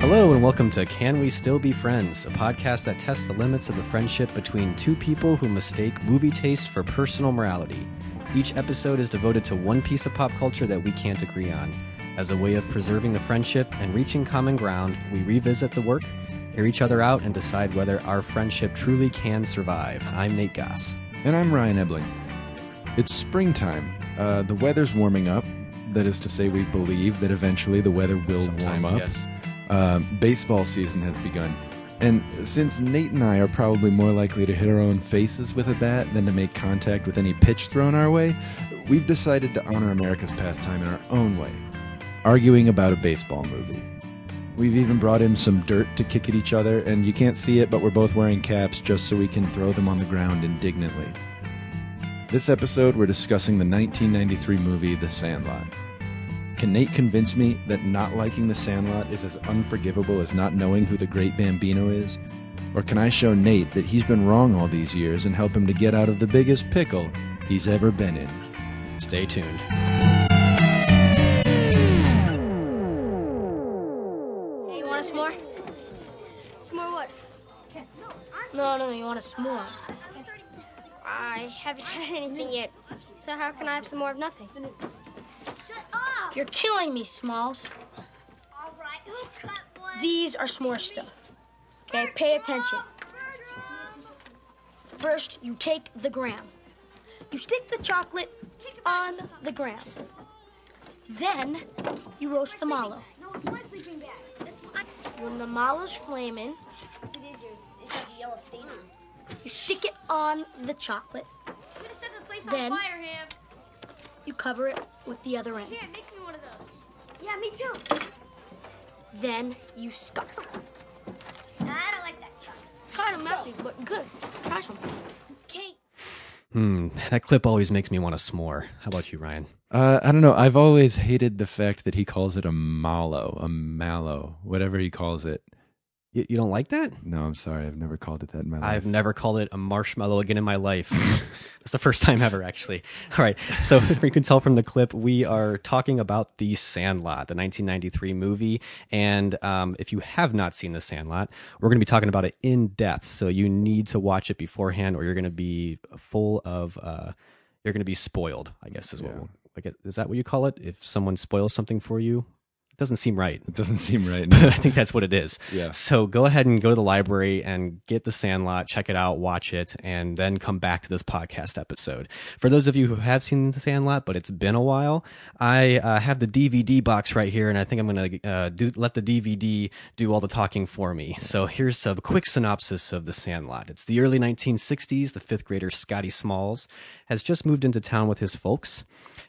Hello, and welcome to Can We Still Be Friends, a podcast that tests the limits of the friendship between two people who mistake movie taste for personal morality. Each episode is devoted to one piece of pop culture that we can't agree on. As a way of preserving the friendship and reaching common ground, we revisit the work, hear each other out, and decide whether our friendship truly can survive. I'm Nate Goss. And I'm Ryan Ebling. It's springtime. Uh, the weather's warming up. That is to say, we believe that eventually the weather will Sometime, warm up. yes. Um, baseball season has begun. And since Nate and I are probably more likely to hit our own faces with a bat than to make contact with any pitch thrown our way, we've decided to honor America's pastime in our own way, arguing about a baseball movie. We've even brought in some dirt to kick at each other, and you can't see it, but we're both wearing caps just so we can throw them on the ground indignantly. This episode, we're discussing the 1993 movie The Sandlot. Can Nate convince me that not liking The Sandlot is as unforgivable as not knowing who the great Bambino is? Or can I show Nate that he's been wrong all these years and help him to get out of the biggest pickle he's ever been in? Stay tuned. Hey, you want a s'more? S'more what? No, no, no, you want a s'more. I haven't had anything yet, so how can I have some more of nothing? You're killing me, Smalls. All right, who cut one? These are s'more stuff. Okay, pay attention. First, you take the graham. You stick the chocolate on the graham. Then, you roast the mallow. No, it's my sleeping bag. That's mine. When the mallow's flaming, it is yours. It has a yellow stain on it. you stick it on the chocolate. I'm gonna set the place Then- on fire, Ham. You cover it with the other end. Here, make me one of those. Yeah, me too. Then you scupper. I don't like that chocolate. Kind of messy, but good. Try some. Kate. Hmm, that clip always makes me want a s'more. How about you, Ryan? Uh, I don't know. I've always hated the fact that he calls it a mallow, a mallow, whatever he calls it. You, you don't like that? No, I'm sorry. I've never called it that in my life. I've never called it a marshmallow again in my life. it's the first time ever, actually. All right. So, if you can tell from the clip, we are talking about The Sandlot, the 1993 movie. And um, if you have not seen The Sandlot, we're going to be talking about it in depth. So, you need to watch it beforehand, or you're going to be full of, uh, you're going to be spoiled, I guess is what, Yeah. I guess, is that what you call it? If someone spoils something for you? It doesn't seem right. It doesn't seem right. But I think that's what it is. Yeah. So go ahead and go to the library and get The Sandlot, check it out, watch it, and then come back to this podcast episode. For those of you who have seen The Sandlot, but it's been a while, I uh, have the DVD box right here, and I think I'm going to uh, do, let the DVD do all the talking for me. So here's a quick synopsis of The Sandlot. It's the early 1960s. The fifth grader Scotty Smalls has just moved into town with his folks.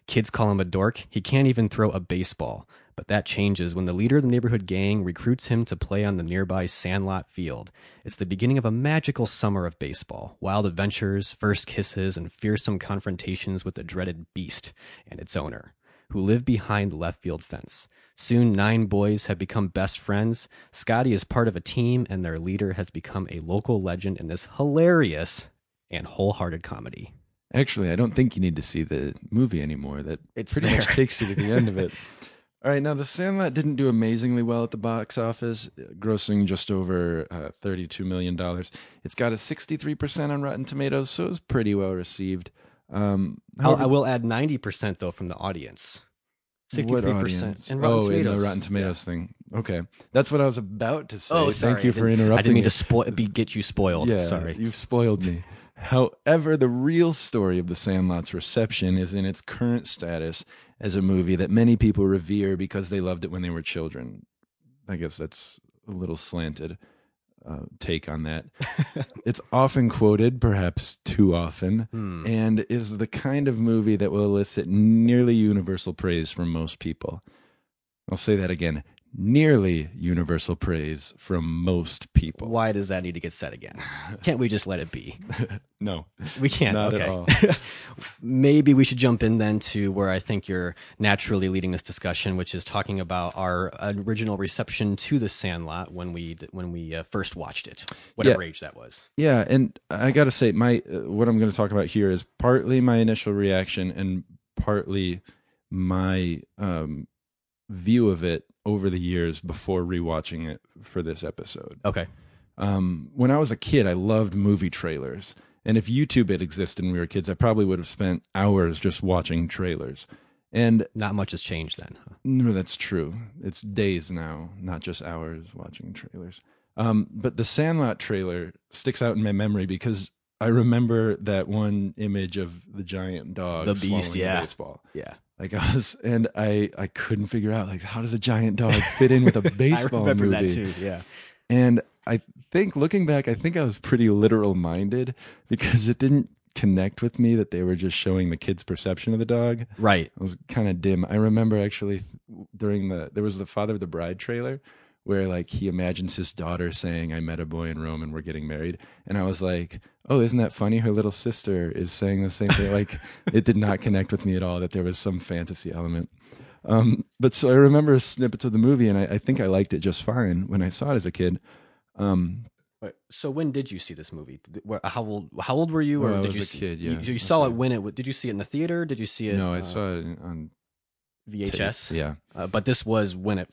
Kids call him a dork. He can't even throw a baseball. But that changes when the leader of the neighborhood gang recruits him to play on the nearby Sandlot Field. It's the beginning of a magical summer of baseball, wild adventures, first kisses, and fearsome confrontations with the dreaded beast and its owner, who live behind the left field fence. Soon, nine boys have become best friends. Scotty is part of a team, and their leader has become a local legend in this hilarious and wholehearted comedy. Actually, I don't think you need to see the movie anymore. That It's pretty there. much takes you to the end of it. All right, now The Sandlot didn't do amazingly well at the box office, grossing just over uh, $32 million. It's got a 63% on Rotten Tomatoes, so it was pretty well received. Um, however- I will add 90% though from the audience. 63% What and Rotten oh, Tomatoes. in the Rotten Tomatoes thing. Okay, that's what I was about to say. Oh, sorry. Thank you for interrupting. I didn't mean me. to spoil, be, get you spoiled. Yeah, Sorry. you've spoiled me. However, the real story of The Sandlot's reception is in its current status as a movie that many people revere because they loved it when they were children. I guess that's a little slanted uh, take on that. it's often quoted, perhaps too often, Hmm. and is the kind of movie that will elicit nearly universal praise from most people. I'll say that again nearly universal praise from most people. Why does that need to get said again? Can't we just let it be? No, We can't. Not okay. at all. Maybe we should jump in then to where I think you're naturally leading this discussion, which is talking about our original reception to the Sandlot when we when we uh, first watched it, whatever Yeah. age that was. Yeah, and I got to say, my uh, what I'm going to talk about here is partly my initial reaction and partly my um, view of it over the years before rewatching it for this episode. Okay. Um, when I was a kid, I loved movie trailers, and if YouTube had existed when we were kids, I probably would have spent hours just watching trailers. And Not much has changed then. huh? no, that's true. It's days now, not just hours watching trailers. Um, but the Sandlot trailer sticks out in my memory because I remember that one image of the giant dog, The beast, yeah. baseball. Yeah. Like I was, and I I couldn't figure out like how does a giant dog fit in with a baseball remember movie? that too. Yeah. And I think looking back, I think I was pretty literal minded because it didn't connect with me that they were just showing the kid's perception of the dog. Right. It was kind of dim. I remember actually during the there was the Father of the Bride trailer where like he imagines his daughter saying, "I met a boy in Rome and we're getting married," and I was like, "Oh, isn't that funny? Her little sister is saying the same thing." like it did not connect with me at all that there was some fantasy element. Um, but so I remember snippets of the movie, and I, I think I liked it just fine when I saw it as a kid. Um, So when did you see this movie? How old? How old were you? Well, or I did was you a see, kid, yeah. so you saw it Okay. when it? Did you see it in the theater? Did you see it? no, I uh, saw it on VHS. tape. Yeah, Uh, but this was when it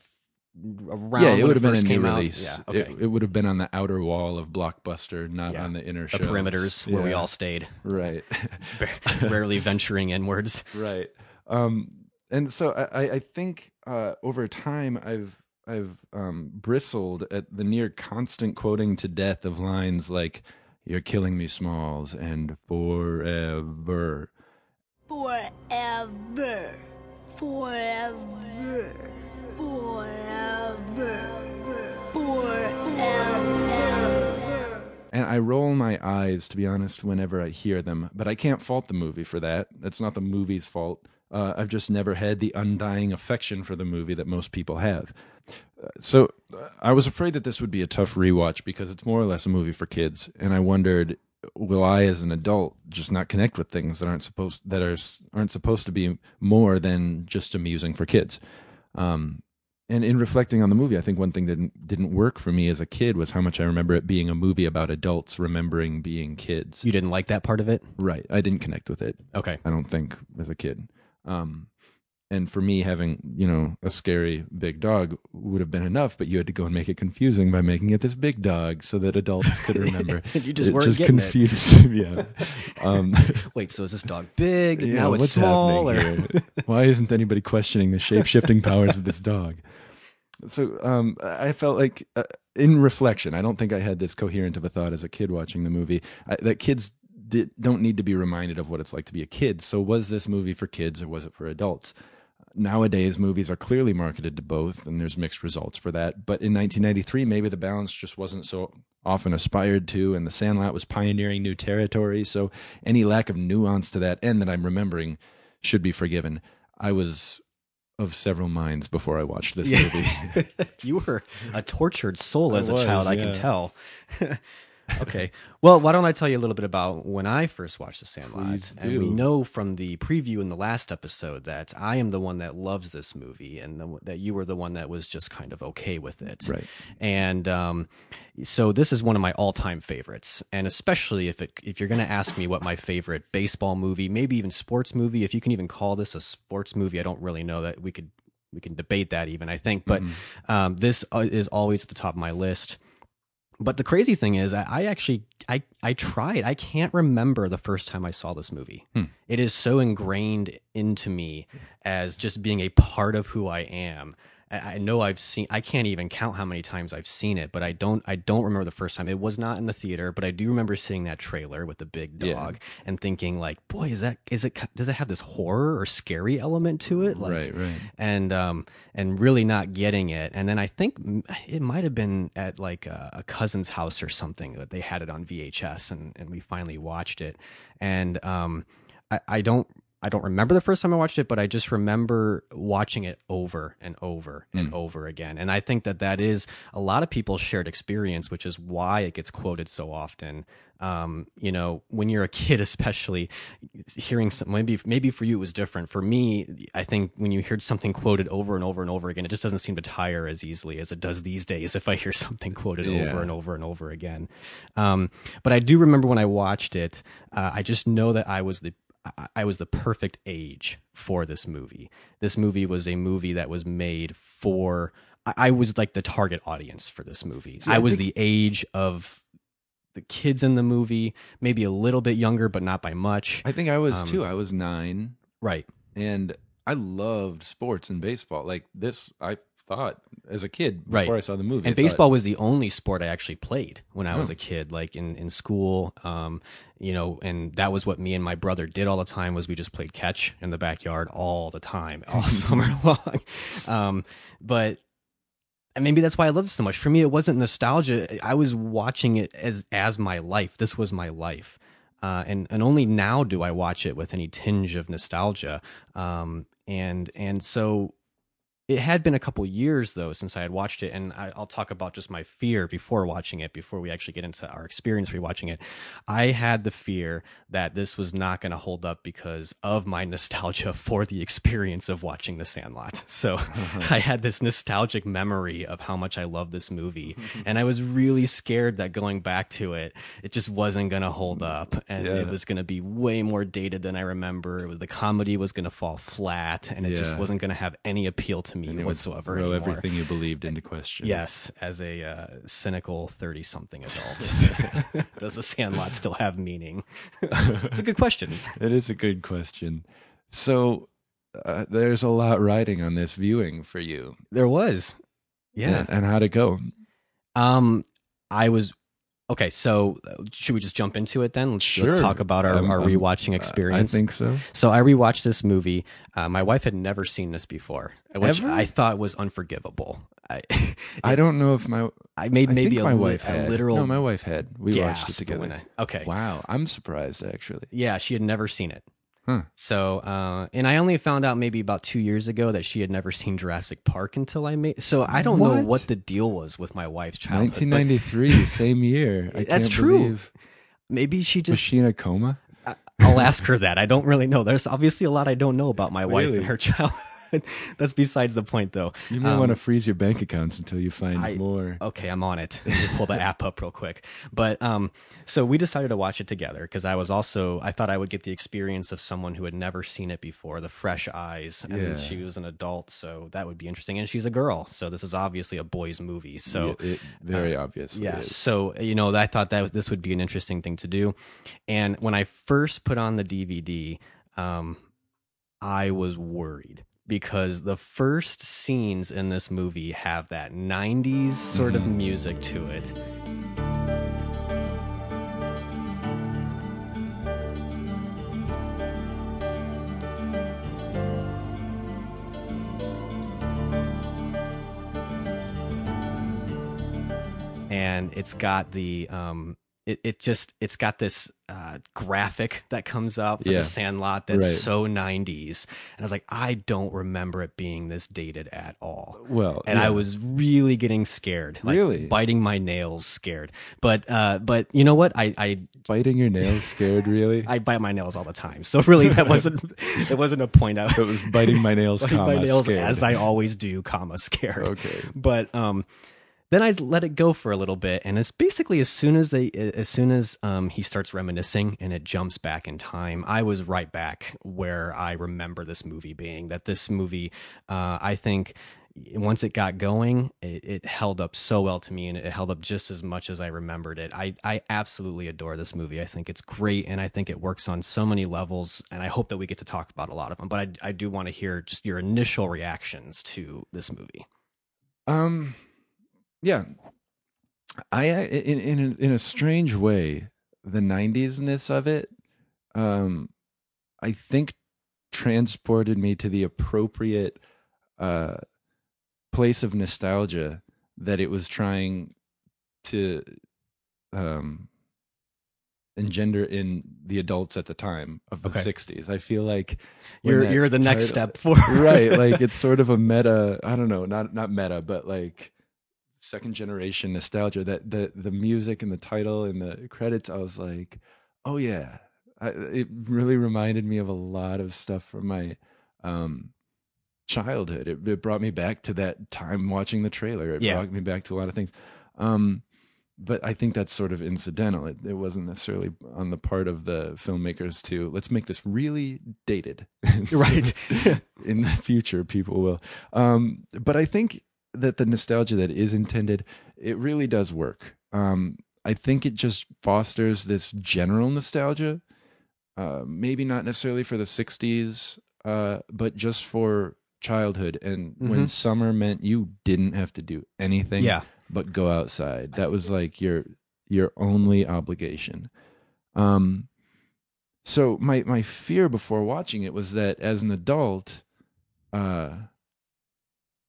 around. yeah, it would have been a first new out? release. Yeah. It- Okay. it, would have been on the outer wall of Blockbuster, not Yeah. on the inner the shelves. perimeters where we all stayed, right. rarely venturing inwards. right um and so i i I think uh over time i've i've um bristled at the near constant quoting to death of lines like you're killing me smalls and forever Forever. Forever. Forever. And i roll my eyes to be honest whenever i hear them but i can't fault the movie for that. That's not the movie's fault. Uh, i've just never had the undying affection for the movie that most people have. Uh, so uh, I was afraid that this would be a tough rewatch because it's more or less a movie for kids, and I wondered, will I, as an adult, just not connect with things that aren't supposed that are aren't supposed to be more than just amusing for kids? Um, and in reflecting on the movie, I think one thing that didn't, didn't work for me as a kid was how much I remember it being a movie about adults remembering being kids. You didn't like that part of it? Right, I didn't connect with it. Okay. I don't think as a kid. Um, and for me, having you know a scary big dog would have been enough, but you had to go and make it confusing by making it this big dog so that adults could remember. You just it weren't just getting it. confused. yeah. Um, Wait, so is this dog big? yeah, now it's small? Or... Why isn't anybody questioning the shape shifting powers of this dog? So um, I felt like, uh, in reflection, I don't think I had this coherent of a thought as a kid watching the movie. I, that kids don't need to be reminded of what it's like to be a kid. So was this movie for kids or was it for adults? Nowadays, movies are clearly marketed to both, and there's mixed results for that. But in 1993, maybe the balance just wasn't so often aspired to, and The Sandlot was pioneering new territory. So any lack of nuance to that end that I'm remembering should be forgiven. I was of several minds before I watched this movie. you were a tortured soul I as a was, child, I can tell. okay. Well, why don't I tell you a little bit about when I first watched The Sandlot? And we know from the preview in the last episode that I am the one that loves this movie and the, that you were the one that was just kind of okay with it. Right. And um, so this is one of my all-time favorites, and especially if it if you're going to ask me what my favorite baseball movie, maybe even sports movie, if you can even call this a sports movie, I don't really know that we could we can debate that even I think, but um, this uh, is always at the top of my list. But the crazy thing is, I, I actually I I tried. I can't remember the first time I saw this movie. Hmm. It is so ingrained into me as just being a part of who I am. I I know I've seen. I can't even count how many times I've seen it, but I don't. I don't remember the first time. It was not in the theater, but I do remember seeing that trailer with the big Yeah. dog and thinking, like, boy, is that is it? Does it have this horror or scary element to it? Like, Right, right. and um and really not getting it and then i think it might have been at like a, a cousin's house or something that they had it on vhs and and we finally watched it and um i, I don't I don't remember the first time I watched it, but I just remember watching it over and over and Mm. over again. And I think that that is a lot of people's shared experience, which is why it gets quoted so often. Um, you know, when you're a kid, especially hearing some, maybe maybe for you it was different. For me, I think when you hear something quoted over and over and over again, it just doesn't seem to tire as easily as it does these days. If I hear something quoted Yeah. over and over and over again, um, but I do remember when I watched it, uh, I just know that I was the I- I was the perfect age for this movie. This movie was a movie that was made for. I I was like the target audience for this movie. See, I I was the age of the kids in the movie, maybe a little bit younger, but not by much. I think I was Um, too. I was nine, Right. and I loved sports and baseball. Like this, I thought as a kid Right. before I saw the movie. I And thought- baseball was the only sport I actually played when I was Oh. a kid, like in, in school. Um, you know, and that was what me and my brother did all the time was we just played catch in the backyard all the time, all summer long. Um, but and maybe that's why I loved it so much. For me, it wasn't nostalgia. I was watching it as as my life. This was my life. Uh, and and only now do I watch it with any tinge of nostalgia. Um, and and so it had been a couple years though since I had watched it, and I, I'll talk about just my fear before watching it. Before we actually get into our experience rewatching it, I had the fear that this was not going to hold up because of my nostalgia for the experience of watching The Sandlot. So I had this nostalgic memory of how much I love this movie, and I was really scared that going back to it, it just wasn't going to hold up, and Yeah. it was going to be way more dated than I remember. Was, the comedy was going to fall flat, and it just wasn't going to have any appeal to me and whatsoever throw anymore. everything you believed into question. Yes, as a uh, cynical thirty-something adult, does the Sandlot still have meaning? it's a good question. it is a good question. So uh, there's a lot riding on this viewing for you. There was, yeah. and, and how'd it go? Um, I was okay. So uh, should we just jump into it then? Let's, let's talk about our, Um, our um, rewatching experience. I think so. so. I rewatched this movie. Uh, my wife had never seen this before, which Ever? I thought was unforgivable. I, I don't know if my I made I maybe a, my wife a had. literal No, my wife had. We watched it together. I- okay. Wow, I'm surprised actually. Yeah, she had never seen it. Huh. So, uh, and I only found out maybe about two years ago that she had never seen Jurassic Park until I made. So I don't know What? what the deal was with my wife's childhood. but 1993, same year. I That's can't true. believe- Maybe she just Was she in a coma? I'll ask her that. I don't really know. There's obviously a lot I don't know about my wife and her childhood. That's besides the point, though. You may Um, want to freeze your bank accounts until you find I- more. Okay, I'm on it. Let me pull the app up real quick. But um, so we decided to watch it together because I was also I thought I would get the experience of someone who had never seen it before, the fresh eyes. And Yeah. she was an adult, so that would be interesting. And she's a girl, so this is obviously a boys' movie. So Yeah, it, very obvious. yeah, so you know, I thought that was, this would be an interesting thing to do. And when I first put on the DVD, um, I was worried because the first scenes in this movie have that 90s sort of music to it. and it's got the um it, it just it's got this uh graphic that comes up for Yeah. the sandlot that's Right. so 90s and i was like i don't remember it being this dated at all Well, and yeah. i was really getting scared like Really? biting my nails scared but uh but you know what i i biting your nails scared. Really, I bite my nails all the time, so really that wasn't it wasn't a point out. it was biting my nails. biting comma, my nails scared. as I always do, comma scared. Okay. but um, then I let it go for a little bit, and it's basically as soon as they, as soon as um he starts reminiscing and it jumps back in time, I was right back where I remember this movie being. That this movie, uh, I think. Once it got going, it, it held up so well to me, and it held up just as much as I remembered it. I, I absolutely adore this movie. I think it's great, and I think it works on so many levels. And I hope that we get to talk about a lot of them. But I, I do want to hear just your initial reactions to this movie. Um, yeah, I in in a, in a strange way, the '90s-ness of it, um, I think transported me to the appropriate uh place of nostalgia that it was trying to um engender in the adults at the time of the Okay. 60s. I feel like You're you're the next step forward. right, like it's sort of a meta, I don't know, not not meta, but like second generation nostalgia that the the music and the title and the credits I was like, "Oh yeah." I, it really reminded me of a lot of stuff from my um childhood. It, it brought me back to that time watching the trailer. It Yeah. brought me back to a lot of things. Um, but I think that's sort of incidental. It, it wasn't necessarily on the part of the filmmakers to let's make this really dated. Right. In the future, people will. Um, but I think that the nostalgia that is intended, it really does work. Um, I think it just fosters this general nostalgia. Uh, maybe not necessarily for the 60s, uh, but just for childhood and when Mhm. summer meant you didn't have to do anything Yeah. but go outside. That was like your your only obligation. Um so my my fear before watching it was that as an adult uh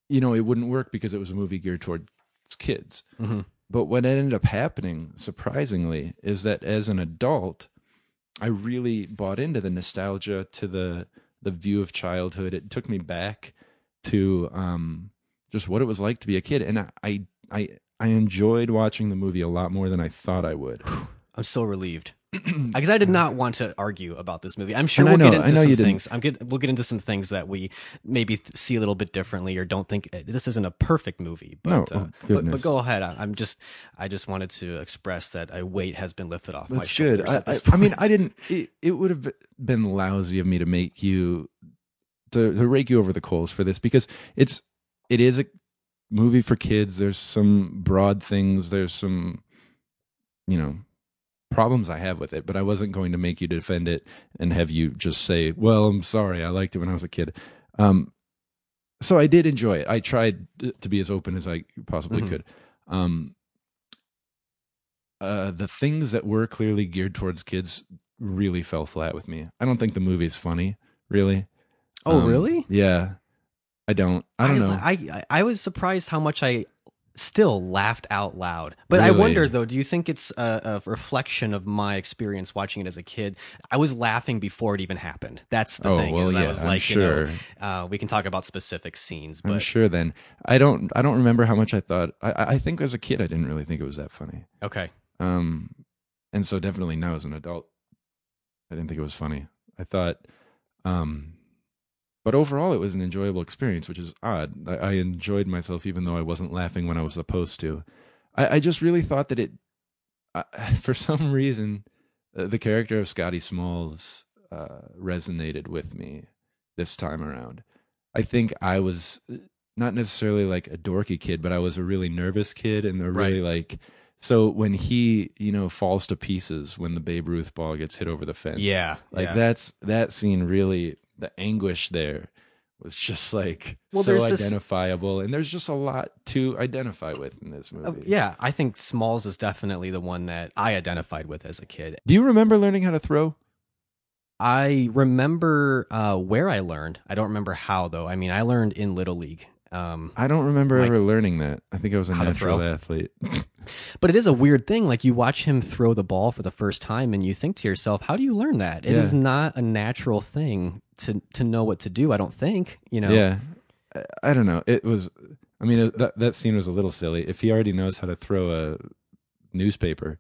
you know, it wouldn't work because it was a movie geared towards kids. hmm But what ended up happening, surprisingly, is that as an adult, I really bought into the nostalgia to the the view of childhood. It took me back to um, just what it was like to be a kid, and I, I I I enjoyed watching the movie a lot more than I thought I would. I'm so relieved because I did not want to argue about this movie. I'm sure And we'll get know- I into some didn't. things. I'm get we'll get into some things that we maybe th- see a little bit differently or don't think this isn't a perfect movie. But No, uh, oh, but, but go ahead. I, I'm just I just wanted to express that a weight has been lifted off my That's good. shoulders. I, at this I, I mean. I didn't. It, it would have been lousy of me to make you to to rake you over the coals for this because it's it is a movie for kids. There's some broad things. There's some you know problems I have with it, but I wasn't going to make you defend it and have you just say, "Well, I'm sorry. I liked it when I was a kid." Um, so I did enjoy it. I tried to be as open as I possibly Mhm. could. Um, uh, the things that were clearly geared towards kids really fell flat with me. I don't think the movie's funny, really. Oh, Um, really? Yeah. I don't. I don't know. I, I I was surprised how much I still laughed out loud. But I wonder though, do you think it's a, a reflection of my experience watching it as a kid? I was laughing before it even happened. That's the Oh, thing. well, is I yeah, was I'm like, you know, sure. uh, we can talk about specific scenes, I'm sure then. I don't I don't remember how much I thought I I I think as a kid I didn't really think it was that funny. okay. Um and so definitely now as an adult I didn't think it was funny. I thought um but overall it was an enjoyable experience, which is odd. I, I enjoyed myself even though I wasn't laughing when I was supposed to. I, I just really thought that it I, for some reason uh, the character of Scotty Smalls uh, resonated with me this time around. I think I was uh, not necessarily like a dorky kid, but I was a really nervous kid and a really like. So when he, you know, falls to pieces when the Babe Ruth ball gets hit over the fence, Yeah. like yeah. that's that scene really the anguish there was just like Well, so this- identifiable, and there's just a lot to identify with in this movie. Uh, yeah, I think Smalls is definitely the one that I identified with as a kid. Do you remember learning how to throw? I remember uh, where I learned. I don't remember how though. I mean, I learned in Little League. Um, I don't remember Like- ever learning that. I think I was a natural athlete. But it is a weird thing. Like you watch him throw the ball for the first time, and you think to yourself, "How do you learn that? It Yeah. is not a natural thing to to know what to do." I don't think. You know. Yeah, I, I don't know. It was. I mean, it, that that scene was a little silly. If he already knows how to throw a newspaper,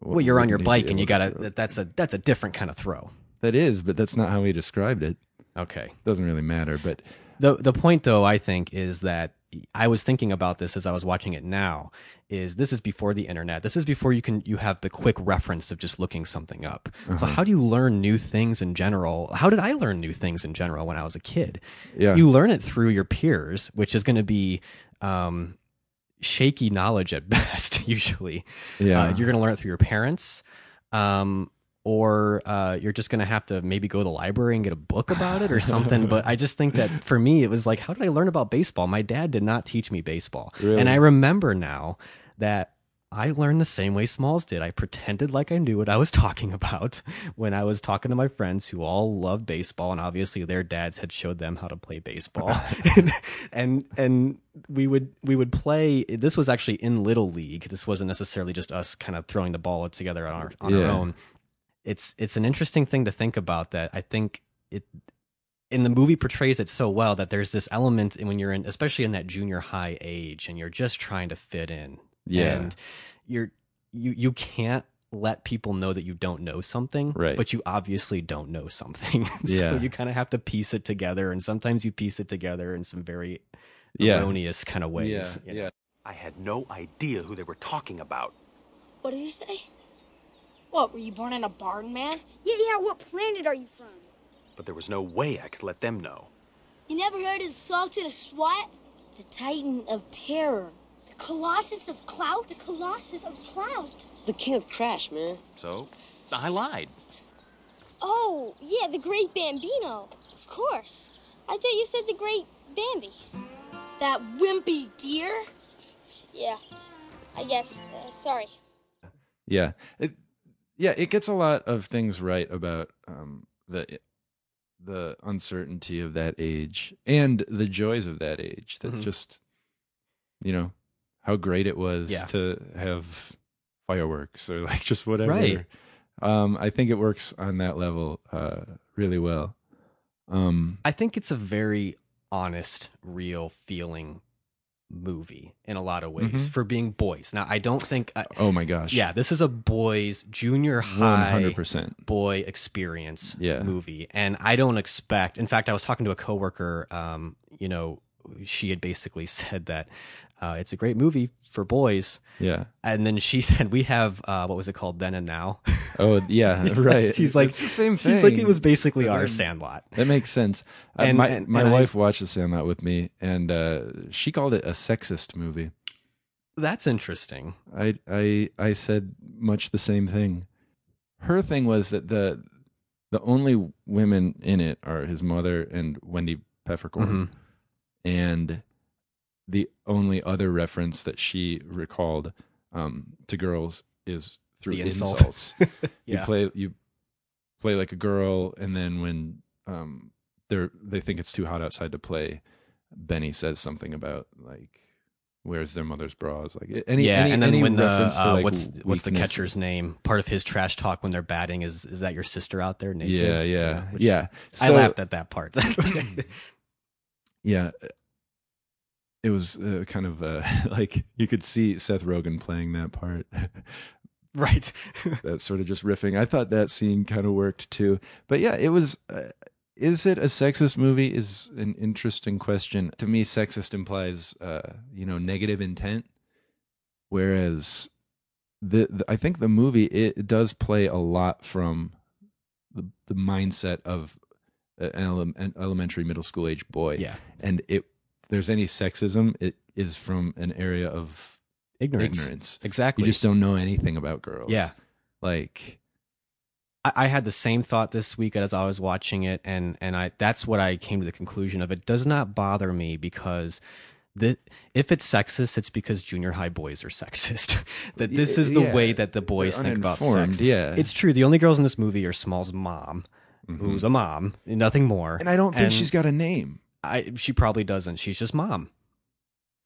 Well, you're on your bike, and you gotta. throw- That's a that's a different kind of throw. That is, but that's not how he described it. Okay. Doesn't really matter. But The the point though, I think, is that I was thinking about this as I was watching it now. Is this is before the internet? This is before you can you have the quick reference of just looking something up. So Uh-huh. how do you learn new things in general? How did I learn new things in general when I was a kid? yeah, You learn it through your peers, which is going to be um, shaky knowledge at best. Usually, yeah, uh, you're going to learn it through your parents. Um, or uh, you're just gonna have to maybe go to the library and get a book about it or something. but I just think that for me, it was like, how did I learn about baseball? My dad did not teach me baseball, Really? and I remember now that I learned the same way Smalls did. I pretended like I knew what I was talking about when I was talking to my friends who all love baseball, and obviously their dads had showed them how to play baseball. and and we would we would play. This was actually in little league. This wasn't necessarily just us kind of throwing the ball together on our on Yeah. our own. It's it's an interesting thing to think about. That I think it in the movie portrays it so well that there's this element in when you're in, especially in that junior high age, and you're just trying to fit in Yeah. and you're you you can't let people know that you don't know something Right. but you obviously don't know something so Yeah. you kind of have to piece it together and sometimes you piece it together in some very Yeah. erroneous kind of ways yeah, you know? yeah. I had no idea who they were talking about. What did he say? What, were you born in a barn, man? Yeah, yeah, what planet are you from? But there was no way I could let them know. You never heard of the Sultan of SWAT? The Titan of Terror. The Colossus of Clout? The Colossus of Clout. The King of Crash, man. So, I lied. Oh, yeah, the Great Bambino. Of course. I thought you said the Great Bambi. That wimpy deer? Yeah, I guess. Uh, sorry. Yeah. It, yeah, it gets a lot of things right about um, the the uncertainty of that age and the joys of that age. That Mhm. just, you know, how great it was Yeah. to have fireworks or like just whatever. Right. Um, I think it works on that level uh, really well. Um, i think it's a very honest real feeling movie in a lot of ways Mhm. for being boys now i don't think I, oh my gosh. yeah this is a boys junior high hundred percent. boy experience Yeah. movie and i don't expect in fact i was talking to a coworker um you know she had basically said that uh, it's a great movie for boys Yeah. and then she said we have uh what was it called then and now Oh yeah. right. she's like same thing. she's like it was basically our sandlot That makes sense. Uh, And- my and- my and I- wife watched The Sandlot with me, and uh, she called it a sexist movie. that's interesting I I I said much the same thing. Her thing was that the the only women in it are his mother and Wendy Peppercorn, Mhm. and the only other reference that she recalled um, to girls is through The insult. insults. You play you play like a girl, and then when um they're they think it's too hot outside to play, Benny says something about like where's their mother's bras like any yeah, any, and then when the uh, like, what's what's the catcher's name? Part of his trash talk when they're batting is is that your sister out there? Naked? Yeah, yeah, which- yeah. I laughed at that part. Yeah, it was uh, kind of uh, like you could see Seth Rogen playing that part. right. that sort of just riffing. I thought that scene kind of worked too. But yeah, it was. Uh, is it a sexist movie? Is an interesting question. To me, sexist implies, uh, you know, negative intent, whereas the, the I think the movie it, does play a lot from the the mindset of an, ele- an elementary middle school age boy. yeah. and it there's any sexism, it is from an area of Ignorance. ignorance. Exactly. You just don't know anything about girls. Yeah. like I, I had the same thought this week as I was watching it, and and I that's what I came to the conclusion of. It does not bother me because. The, if it's sexist, it's because junior high boys are sexist. that this is the Yeah. way that the boys They're think about sex. yeah. it's true. The only girls in this movie are Small's mom, mm-hmm. who's a mom, nothing more. and I don't think And she's got a name. I, she probably doesn't. She's just mom.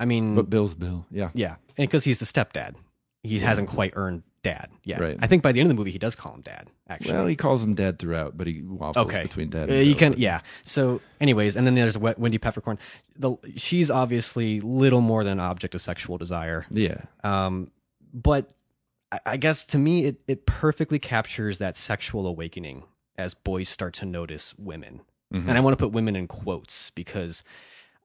I mean, But Bill's Bill. Yeah. yeah, and because he's the stepdad, he hasn't quite earned dad yet. Right. I think by the end of the movie, he does call him dad. Actually, Well, he calls him dad throughout, but he waffles okay between dad. Uh, you can yeah so anyways and then there's wendy peppercorn the she's obviously little more than an object of sexual desire Yeah. um but I, I guess to me it, it perfectly captures that sexual awakening as boys start to notice women Mhm. and i want to put women in quotes because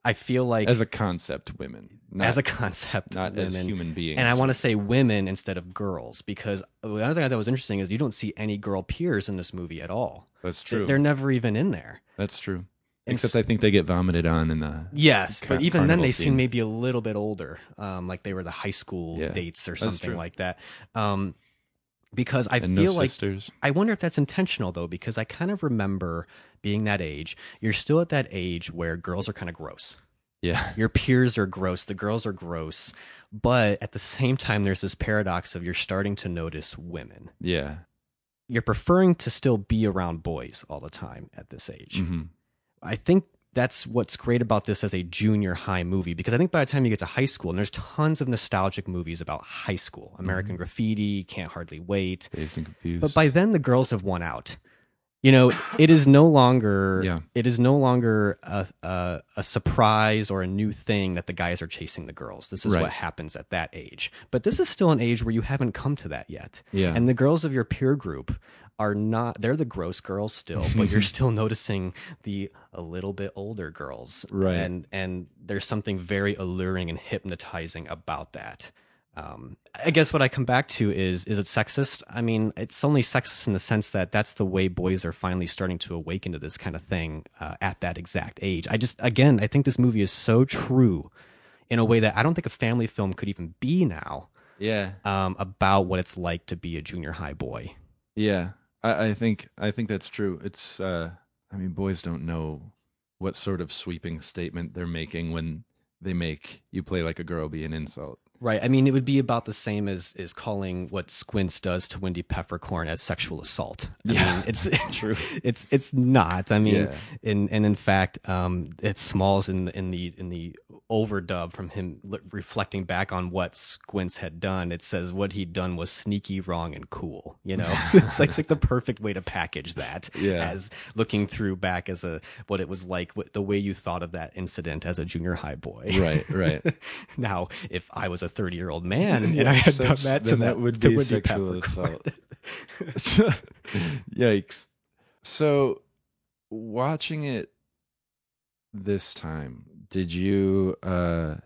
i feel like as a concept, women, not, as a concept not women, as human beings. and I want to say women instead of girls because the other thing I thought was interesting is you don't see any girl peers in this movie at all. That's true. They're never even in there. That's true. Except I think they get vomited on in the. Yes, Car- but even then they seem maybe a little bit older, um, like they were the high school Yeah, dates or something like that. Um, because I and feel no like sisters. I wonder if that's intentional though, because I kind of remember being that age. You're still at that age where girls are kind of gross. Yeah. Your peers are gross. The girls are gross. But at the same time, there's this paradox of you're starting to notice women. Yeah. You're preferring to still be around boys all the time at this age. hmm I think that's what's great about this as a junior high movie because I think by the time you get to high school, and there's tons of nostalgic movies about high school American Graffiti, Can't Hardly Wait. But by then, the girls have won out. You know, it is no longer Yeah. it is no longer a, a a surprise or a new thing that the guys are chasing the girls. This is Right. what happens at that age. But this is still an age where you haven't come to that yet. Yeah. And the girls of your peer group are not they're the gross girls still, but you're still noticing the a little bit older girls. Right. And and there's something very alluring and hypnotizing about that. Um, I guess what I come back to is is it sexist? I mean, it's only sexist in the sense that that's the way boys are finally starting to awaken to this kind of thing uh, at that exact age. I just again, I think this movie is so true in a way that I don't think a family film could even be now yeah. um, about what it's like to be a junior high boy. Yeah. I, I think I think that's true. It's uh I mean boys don't know what sort of sweeping statement they're making when they make you play like a girl be an insult. Right. I mean, it would be about the same as is calling what Squints does to Wendy Peppercorn as sexual assault. I Yeah, mean, it's true. It's it's not. I mean, Yeah. in and in fact, um, it's Smalls in the in the in the overdub from him reflecting back on what Squints had done. It says what he'd done was sneaky, wrong, and cool. You know, it's like it's like the perfect way to package that Yeah. as looking through back as a what it was like, what, the way you thought of that incident as a junior high boy. Right, right. now, if I was a 30 year old man and I had done that to that, would be sexual assault. Yikes. So watching it this time, did you uh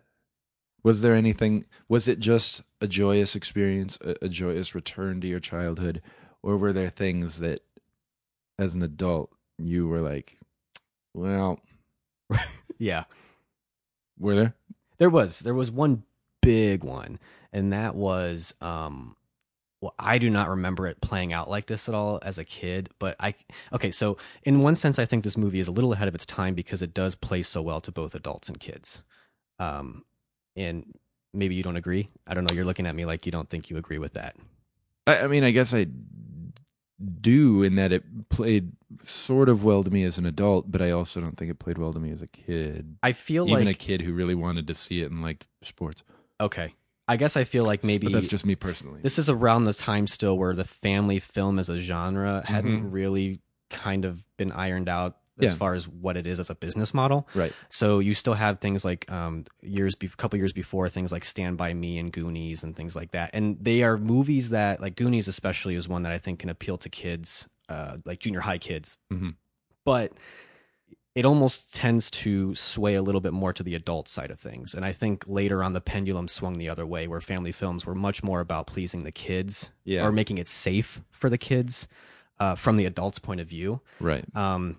was there anything was it just a joyous experience, a, a joyous return to your childhood, or were there things that as an adult you were like, well, yeah, were there? there was there was one big one, and that was um. Well, I do not remember it playing out like this at all as a kid, but I okay. So in one sense, I think this movie is a little ahead of its time because it does play so well to both adults and kids. Um, and maybe you don't agree. I don't know. You're looking at me like you don't think you agree with that. I, I mean, I guess I do in that it played sort of well to me as an adult, but I also don't think it played well to me as a kid. I feel like Even like a kid who really wanted to see it and liked sports. Okay. I guess I feel like maybe but that's just me personally. this is around the time still where the family film as a genre hadn't Mhm. really kind of been ironed out as Yeah. far as what it is as a business model. right. So you still have things like um, years, a couple years before, things like Stand by Me and Goonies and things like that, and they are movies that, like Goonies, especially, is one that I think can appeal to kids, uh, like junior high kids. Mhm. But it almost tends to sway a little bit more to the adult side of things, and I think later on the pendulum swung the other way, where family films were much more about pleasing the kids Yeah. or making it safe for the kids uh, from the adult's point of view. Right. Um,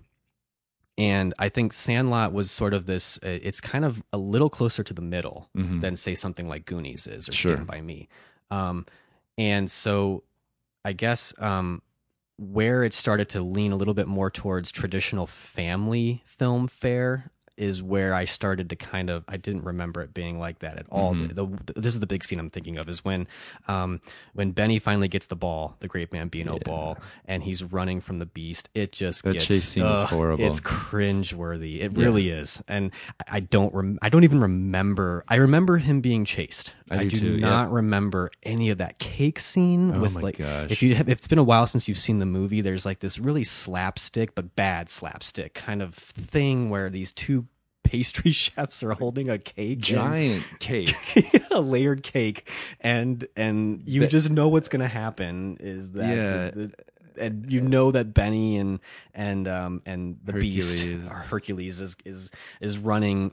and I think Sandlot was sort of this. Uh, it's kind of a little closer to the middle Mhm. than say something like Goonies is or Sure. Stand by Me. Um, and so I guess um, where it started to lean a little bit more towards traditional family film fare is where I started to kind of I didn't remember it being like that at all. Mhm. The, the, this is the big scene I'm thinking of is when um, when Benny finally gets the ball, the Great Bambino Yeah. ball, and he's running from the beast. It just That gets chase scene is horrible. It's cringeworthy. It Yeah. really is, and I- I don't rem- I don't even remember. I remember him being chased. I do too, yeah. not remember any of that cake scene Oh with my like gosh. if you have, if it's been a while since you've seen the movie there's like this really slapstick but bad slapstick kind of thing where these two pastry chefs are holding a cake and- Giant cake. a layered cake and and you That- just know what's gonna happen is that Yeah. the- the- and you know that Benny and and um and the beast Hercules. or Hercules is is is running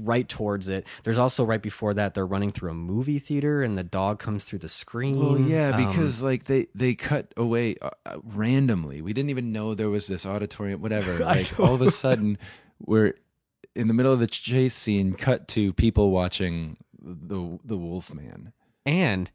right towards it. There's also right before that they're running through a movie theater and the dog comes through the screen. Well, yeah, Um, because like they they cut away uh, uh, randomly. We didn't even know there was this auditorium. Whatever. Like all of a sudden, we're in the middle of the chase scene. Cut to people watching the the Wolf Man. and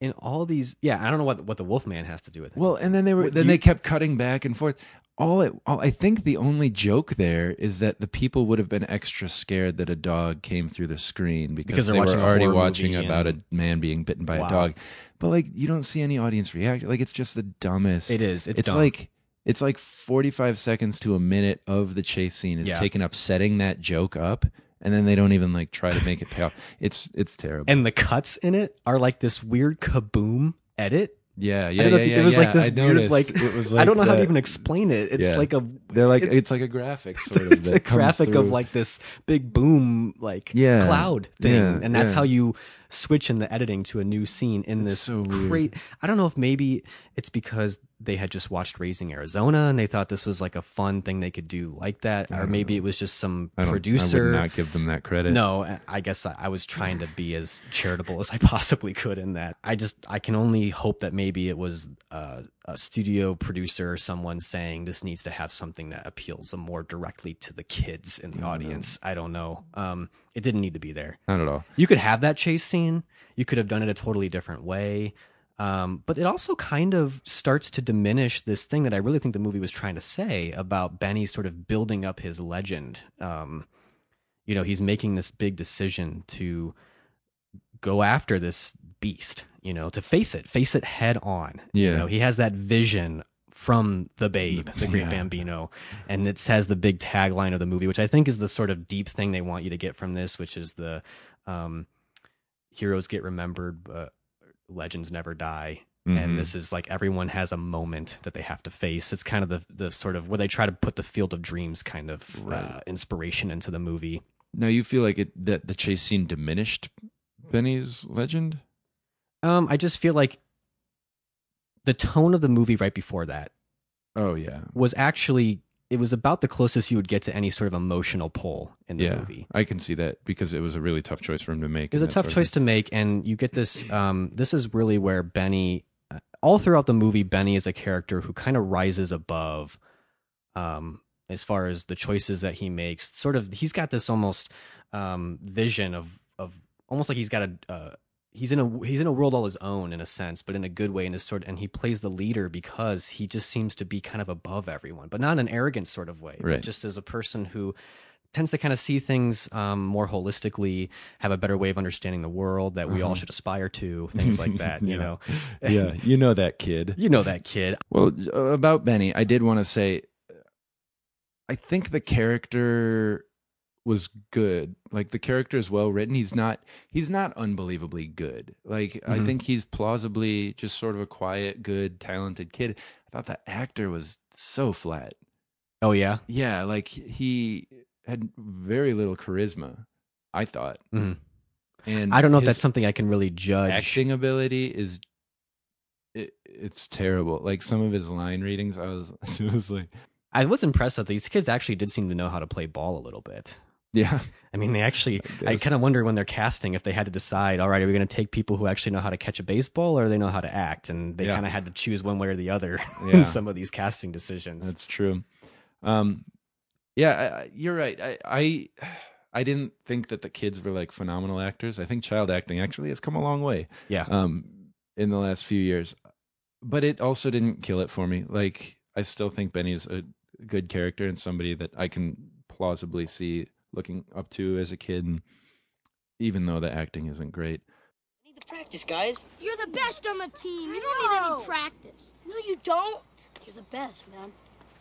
in all these, yeah, I don't know what what the Wolfman has to do with it. Well, and then they were What then you- they kept cutting back and forth. All, it, all I think the only joke there is that the people would have been extra scared that a dog came through the screen because, Because they're they watching were a already horror watching movie about a man being bitten by Wow. a dog. But like you don't see any audience react. Like it's just the dumbest. It is. It's It's, dumb. like it's like forty five seconds to a minute of the chase scene is Yeah. taken up setting that joke up, and then they don't even like try to make it pay off. It's it's terrible. and the cuts in it are like this weird kaboom edit. yeah, I yeah, don't know yeah, if you- yeah. it was like this I weird, noticed. like, it was I don't know how to even explain it. It's Yeah. like a They're like it- it's like a graphic sort of. it's that a comes graphic of like this big boom like Yeah. cloud thing Yeah, and that's yeah. how you switch in the editing to a new scene in this so weird. great i don't know if maybe it's because they had just watched raising arizona and they thought this was like a fun thing they could do like that or maybe know. it was just some I producer I would not give them that credit. no, I- I guess I, I was trying to be as charitable as I possibly could in that. I just I can only hope that maybe it was uh, a studio producer or someone saying this needs to have something that appeals more directly to the kids in the audience. I don't know. Um, it didn't need to be there. not at all. You could have that chase scene. You could have done it a totally different way. Um, but it also kind of starts to diminish this thing that I really think the movie was trying to say about Benny sort of building up his legend. Um, you know, he's making this big decision to go after this beast, you know, to face it, face it head on. Yeah. You know, he has that vision from the babe, the great Yeah. Bambino. And it says the big tagline of the movie, which I think is the sort of deep thing they want you to get from this, which is the um, heroes get remembered, but legends never die. Mhm. And this is like everyone has a moment that they have to face. It's kind of the the sort of where they try to put the field of dreams kind of uh, inspiration into the movie. Now you feel like it that the chase scene diminished Benny's legend. Um, I just feel like the tone of the movie right before that Oh yeah, was actually it was about the closest you would get to any sort of emotional pull in the yeah. movie. I can see that because it was a really tough choice for him to make. It was a tough choice to make, and you get this. Um, this is really where Benny, uh, all throughout the movie, Benny is a character who kind of rises above, um, as far as the choices that he makes. Sort of, he's got this almost um, vision of of almost like he's got a. Uh, He's in a he's in a world all his own in a sense, but in a good way. In his sort, and he plays the leader because he just seems to be kind of above everyone, but not in an arrogant sort of way. Right. Just as a person who tends to kind of see things um, more holistically, have a better way of understanding the world that we all Uh-huh. should aspire to, things like that. You know, yeah, you know that kid. you know that kid. Well, uh, about Benny, I did want to say, I think the character was good. Like the character is well written. He's not. He's not unbelievably good. Like I Mhm. think he's plausibly just sort of a quiet, good, talented kid. I thought the actor was so flat. Oh yeah, Yeah, like he had very little charisma. I thought, Mhm. and I don't know if that's something I can really judge. acting ability is. It, it's terrible. Like some of his line readings, I was, it was like, I was impressed that these kids actually did seem to know how to play ball a little bit. Yeah, I mean, they actually. I, kind of wonder when they're casting if they had to decide. All right, are we going to take people who actually know how to catch a baseball, or they know how to act? And they Yeah. kind of had to choose one way or the other Yeah. in some of these casting decisions. That's true. Um, yeah, I, you're right. I, I I didn't think that the kids were like phenomenal actors. I think child acting actually has come a long way. yeah, Um, in the last few years, but it also didn't kill it for me. Like I still think Benny's a good character and somebody that I can plausibly see looking up to as a kid, and even though the acting isn't great. I Need to practice, guys. You're the best on the team. You don't need any practice. No, you don't. You're the best, man.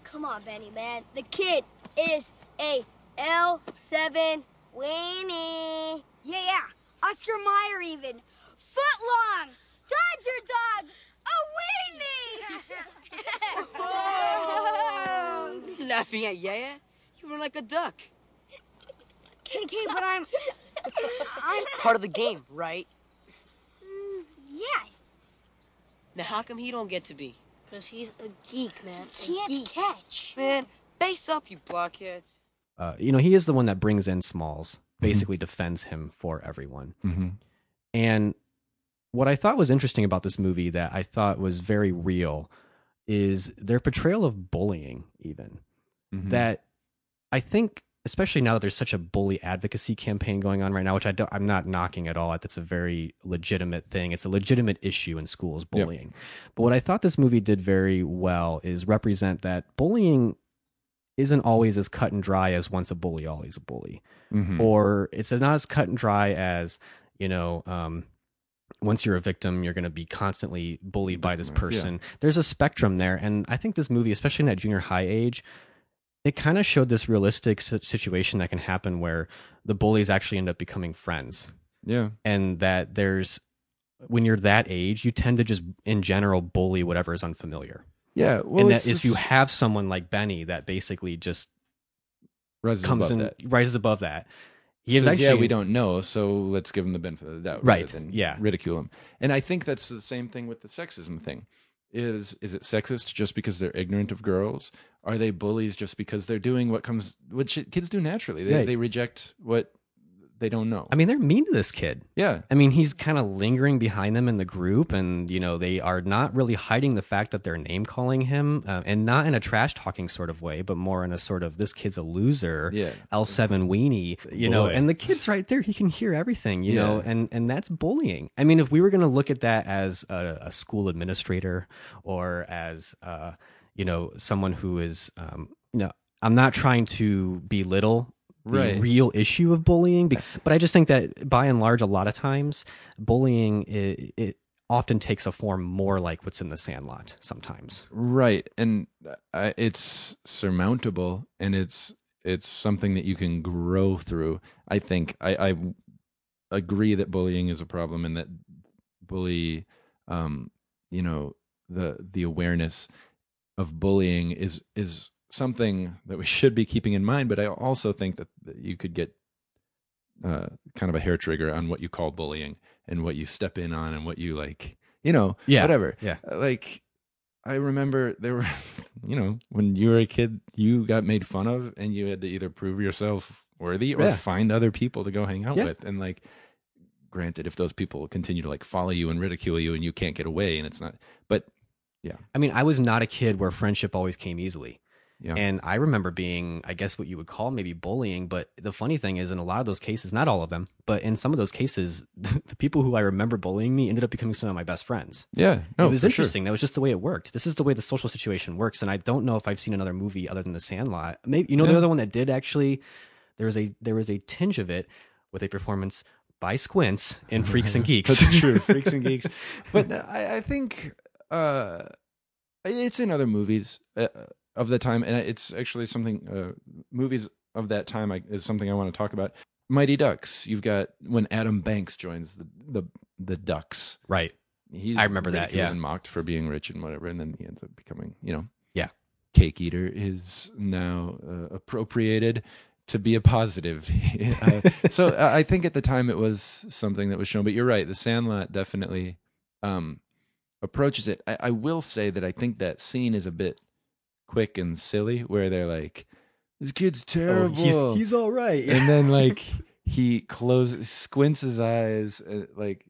Come on, Benny, man. The kid is a L7 weenie. Yeah, yeah. Oscar Mayer even. Foot long. Dodger dog. A weenie. You oh. laughing at Yeah-Yeah? You run like a duck. KK, but I'm. I'm. Part of the game, right? Yeah. Now how come he don't get to be? Cause he's a geek, man. A Can't geek. catch. Man, base up, you blockheads. uh, you know, he is the one that brings in Smalls, basically defends him for everyone. Mm-hmm. And what I thought was interesting about this movie that I thought was very real is their portrayal of bullying, even Mm-hmm. that I think especially now that there's such a bully advocacy campaign going on right now, which I don't, I'm not knocking at all. That's a very legitimate thing. It's a legitimate issue in schools, Yep. bullying. But what I thought this movie did very well is represent that bullying isn't always as cut and dry as once a bully, always a bully Mhm. or it's not as cut and dry as you know um, once you're a victim you're going to be constantly bullied by this Victimized, yeah. person there's a spectrum there and i think this movie especially in that junior high age it kind of showed this realistic situation that can happen where the bullies actually end up becoming friends yeah. and that there's when you're that age you tend to just in general bully whatever is unfamiliar Yeah. Well, and that if you have someone like benny that basically just rises comes above in that. rises above that he Says, yeah, we don't know, so let's give him the benefit of the doubt, Right, yeah. ridicule him. And I think that's the same thing with the sexism thing. Is is it sexist just because they're ignorant of girls? Are they bullies just because they're doing what comes what kids do naturally? They Right. they reject what they don't know. I mean, they're mean to this kid. yeah, I mean, he's kind of lingering behind them in the group, and you know they are not really hiding the fact that they're name calling him, uh, and not in a trash talking sort of way, but more in a sort of this kid's a loser, Yeah. L seven weenie, you know. And the kid's right there; he can hear everything, you know, and and that's bullying. I mean, if we were going to look at that as a, a school administrator or as uh, you know someone who is, um, you know, I'm not trying to belittle Right. real issue of bullying. But I just think that by and large, a lot of times, bullying it, it often takes a form more like what's in the Sandlot. Sometimes, right. And uh, it's surmountable, and it's it's something that you can grow through. I think I, I agree that bullying is a problem, and that bully, um, you know, the the awareness of bullying is is something that we should be keeping in mind. But I also think that, that you could get uh, kind of a hair trigger on what you call bullying and what you step in on and what you like, you know, Yeah. whatever. Yeah. Uh, Like I remember there were, you know, when you were a kid, you got made fun of and you had to either prove yourself worthy or Yeah. find other people to go hang out Yeah. with. And like, granted, if those people continue to like follow you and ridicule you and you can't get away and it's not, but yeah. I mean, I was not a kid where friendship always came easily. Yeah. And I remember being, I guess, what you would call maybe bullying. But the funny thing is, in a lot of those cases, not all of them, but in some of those cases, the people who I remember bullying me ended up becoming some of my best friends. yeah. No, it was for sure. interesting. That was just the way it worked. This is the way the social situation works. And I don't know if I've seen another movie other than The Sandlot. Maybe you know the other one that did actually. There was a there was a tinge of it with a performance by Squints in Freaks and Geeks. That's true. Freaks and geeks. But I, I think uh, it's in other movies uh, of the time, and it's actually something. Uh, movies of that time I, is something I want to talk about. Mighty Ducks. You've got when Adam Banks joins the the, the Ducks. right. He's I remember that, yeah. and mocked for being rich and whatever, and then he ends up becoming, you know, Yeah. Cake Eater is now uh, appropriated to be a positive. uh, so I I think at the time it was something that was shown, but you're right. The Sandlot definitely um, approaches it. I, I will say that I think that scene is a bit quick and silly, where they're like, "This kid's terrible," Oh, he's he's all right. and then like he closes, squints his eyes, uh, like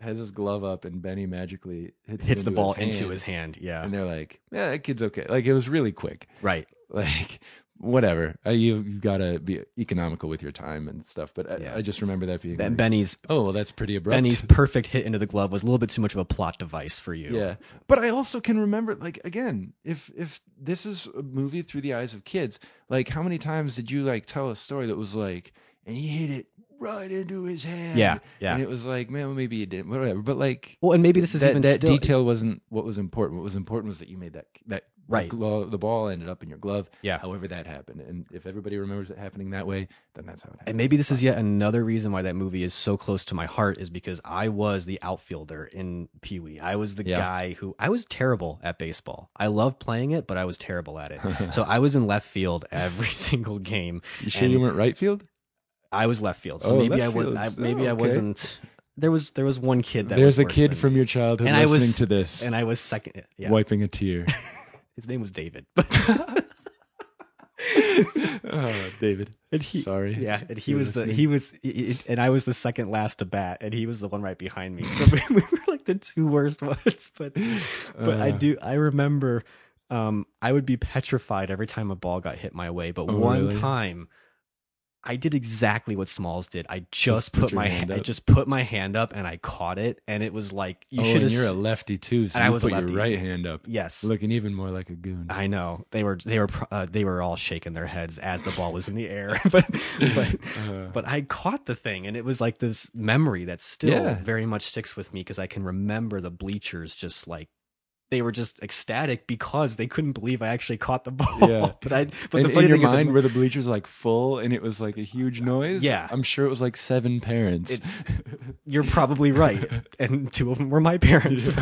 has his glove up, and Benny magically hits, hits the ball his into his hand. Yeah. and they're like, "Yeah, that kid's okay." Like it was really quick. right. Like whatever, uh, you you've got to be economical with your time and stuff. But I, Yeah. I just remember that being Ben- like, Benny's oh, well, that's pretty abrupt. Benny's perfect hit into the glove was a little bit too much of a plot device for you. Yeah. But I also can remember like again, if if this is a movie through the eyes of kids, like how many times did you like tell a story that was like and he hit it right into his hand. Yeah, yeah. And it was like, man, well, maybe you didn't, whatever. But like Well, and maybe this is that, even that still, detail wasn't what was important. What was important was that you made that that Right. glove, the ball ended up in your glove. Yeah. However that happened. And if everybody remembers it happening that way, then that's how it happened. And maybe this is yet another reason why that movie is so close to my heart is because I was the outfielder in Pee Wee. I was the Yeah. guy who I was terrible at baseball. I loved playing it, but I was terrible at it. so I was in left field every single game. You sure you weren't right field? I was left field. So Oh, maybe I was I, fields. maybe Oh, I wasn't there was there was one kid that There's was a kid from me. your childhood And I listening was- to this, and I was second yeah. wiping a tear. His name was David. oh, David. And he, Sorry. Yeah, and he You're was the he was he- and I was the second last to bat, and he was the one right behind me. So we were like the two worst ones. But but I Uh. do I remember um, I would be petrified every time a ball got hit my way. But Oh, one really? time, I did exactly what Smalls did. I just, put put, my hand I up? just put my hand up and I caught it, and it was like you oh, should and have. you're a lefty too, so and I you was a put lefty. your right hand up, yes, looking even more like a goon. I know they were they were uh, they were all shaking their heads as the ball was in the air, but but Uh. but I caught the thing, and it was like this memory that still Yeah. very much sticks with me because I can remember the bleachers just like they were just ecstatic because they couldn't believe I actually caught the ball. Yeah. but I but and the funny in your thing is, mind, that- were the bleachers like full and it was like a huge noise? Yeah. I'm sure it was like seven parents. It- you're probably right, and two of them were my parents.